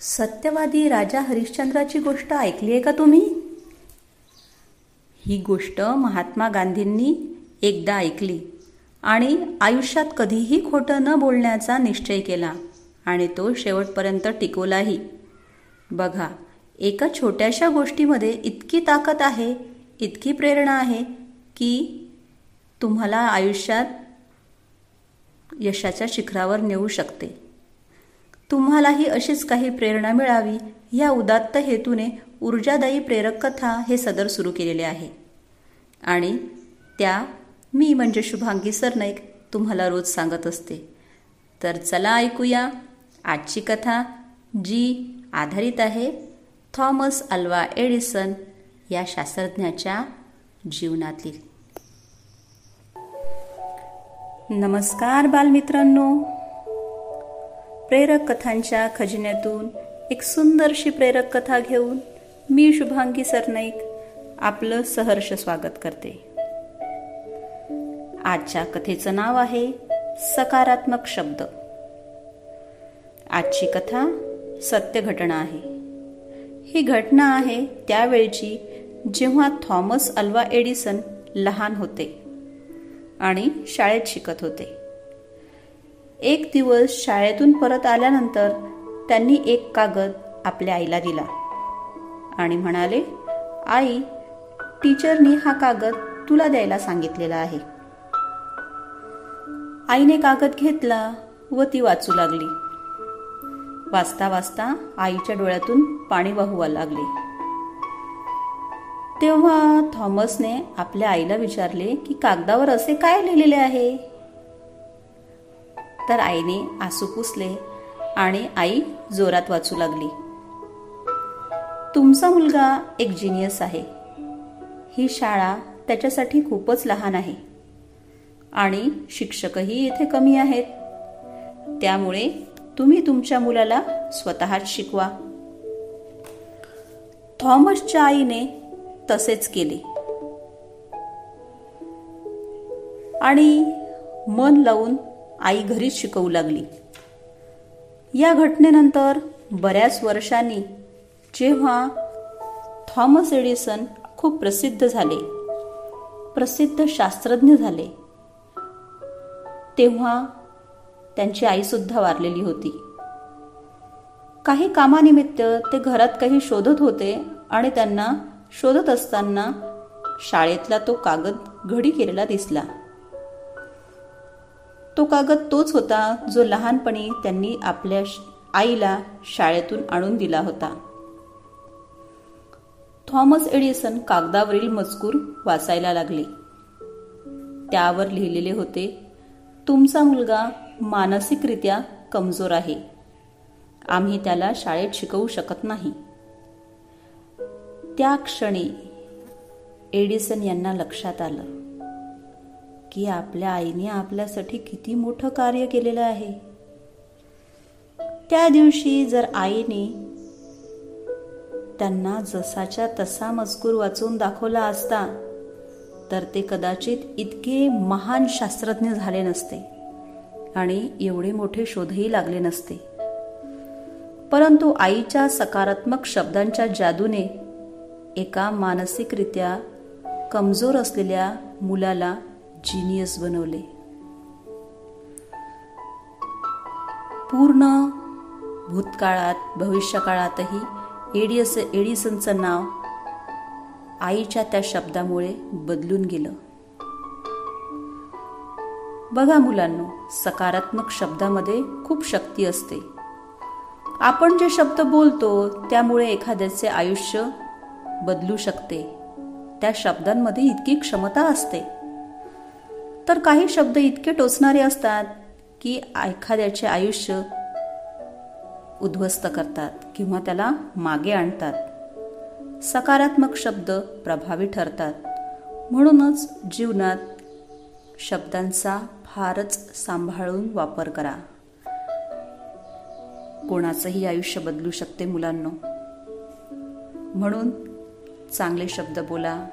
सत्यवादी राजा हरिश्चंद्राची गोष्ट ऐकली आहे का तुम्ही? ही गोष्ट महात्मा गांधींनी एकदा ऐकली आणि आयुष्यात कधीही खोटं न बोलण्याचा निश्चय केला आणि तो शेवटपर्यंत टिकवलाही. बघा एका छोट्याशा गोष्टीमध्ये इतकी ताकद आहे इतकी प्रेरणा आहे की तुम्हाला आयुष्यात यशाच्या शिखरावर नेऊ शकते. तुम्हालाही अशीच काही प्रेरणा मिळावी या उदात्त हेतूने ऊर्जादायी प्रेरक कथा हे सदर सुरू केलेले आहे. आणि त्या मी म्हणजे शुभांगी सरनाईक तुम्हाला रोज सांगत असते. तर चला ऐकूया आजची कथा जी आधारित आहे थॉमस अल्वा एडिसन या शास्त्रज्ञाच्या जीवनातील. नमस्कार बालमित्रांनो. प्रेरक कथांच्या खजिन्यातून एक सुंदरशी प्रेरक कथा घेऊन मी शुभांगी सरनाईक आपलं सहर्ष स्वागत करते. आजच्या कथेचं नाव आहे सकारात्मक शब्द. आजची कथा सत्य घटना आहे. ही घटना आहे त्यावेळची जेव्हा थॉमस अल्वा एडिसन लहान होते आणि शाळेत शिकत होते. एक दिवस शाळेतून परत आल्यानंतर त्यांनी एक कागद आपल्या आईला दिला. आणि म्हणाले आई टीचरनी हा कागद तुला द्यायला सांगितलेला आहे. आईने कागद घेतला व ती वाचू लागली. वाचता वाचता आईच्या डोळ्यातून पाणी वाहू लागले. तेव्हा थॉमसने आपल्या आईला विचारले की कागदावर असे काय लिहिलेले आहे? तर आईने आसू पुसले आणि आई जोरात वाचू लागली. तुमचा मुलगा एक जिनियस आहे. ही शाळा त्याच्यासाठी खूपच लहान आहे. आणि शिक्षकही येथे कमी आहेत. त्यामुळे तुम्ही तुमच्या मुलाला स्वतःच शिकवा. थॉमसच्या आईने तसेच केले. आणि मन लावून आई घरीच शिकवू लागली. या घटनेनंतर बऱ्याच वर्षांनी जेव्हा थॉमस एडिसन खूप प्रसिद्ध झाले प्रसिद्ध शास्त्रज्ञ झाले तेव्हा त्यांची आईसुद्धा वारलेली होती. काही कामानिमित्त ते घरात काही शोधत होते आणि त्यांना शोधत असताना शाळेतला तो कागद घडी केलेला दिसला. तो कागद तोच होता जो लहानपणी त्यांनी आपल्या आईला शाळेतून आणून दिला होता. थॉमस एडिसन कागदावरील मजकूर वाचायला लागले. त्यावर लिहिलेले होते तुमचा मुलगा मानसिकरित्या कमजोर आहे. आम्ही त्याला शाळेत शिकवू शकत नाही. त्या क्षणी एडिसन यांना लक्षात आलं. की आपल्या आईने आपल्यासाठी किती मोठं कार्य केलेलं आहे. त्या दिवशी जर आईने त्यांना जसाच्या तसा मजकूर वाचून दाखवला असता तर ते कदाचित इतके महान शास्त्रज्ञ झाले नसते आणि एवढे मोठे शोधही लागले नसते. परंतु आईच्या सकारात्मक शब्दांच्या जादूने एका मानसिकरित्या कमजोर असलेल्या मुलाला जिनियस बनवले. पूर्ण भूतकाळात भविष्यकाळातही एडियस एडिसनचं नाव आईच्या त्या शब्दामुळे बदलून गेलं. बघा मुलांनो सकारात्मक शब्दामध्ये खूप शक्ती असते. आपण जे शब्द बोलतो त्यामुळे एखाद्याचे आयुष्य बदलू शकते. त्या शब्दांमध्ये इतकी क्षमता असते. तर काही शब्द इतके टोचणारे असतात की एखाद्याचे आयुष्य उद्ध्वस्त करतात किंवा त्याला मागे आणतात. सकारात्मक शब्द प्रभावी ठरतात. म्हणूनच जीवनात शब्दांचा फारच सांभाळून वापर करा. कोणाचंही आयुष्य बदलू शकते मुलांना. म्हणून चांगले शब्द बोला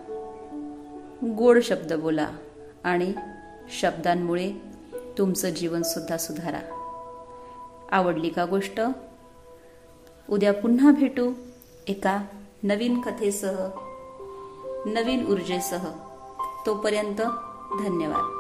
गोड शब्द बोला आणि शब्दांमुळे तुमचं जीवनसुद्धा सुधारा. आवडली का गोष्ट? उद्या पुन्हा भेटू एका नवीन कथेसह नवीन ऊर्जेसह. तोपर्यंत धन्यवाद.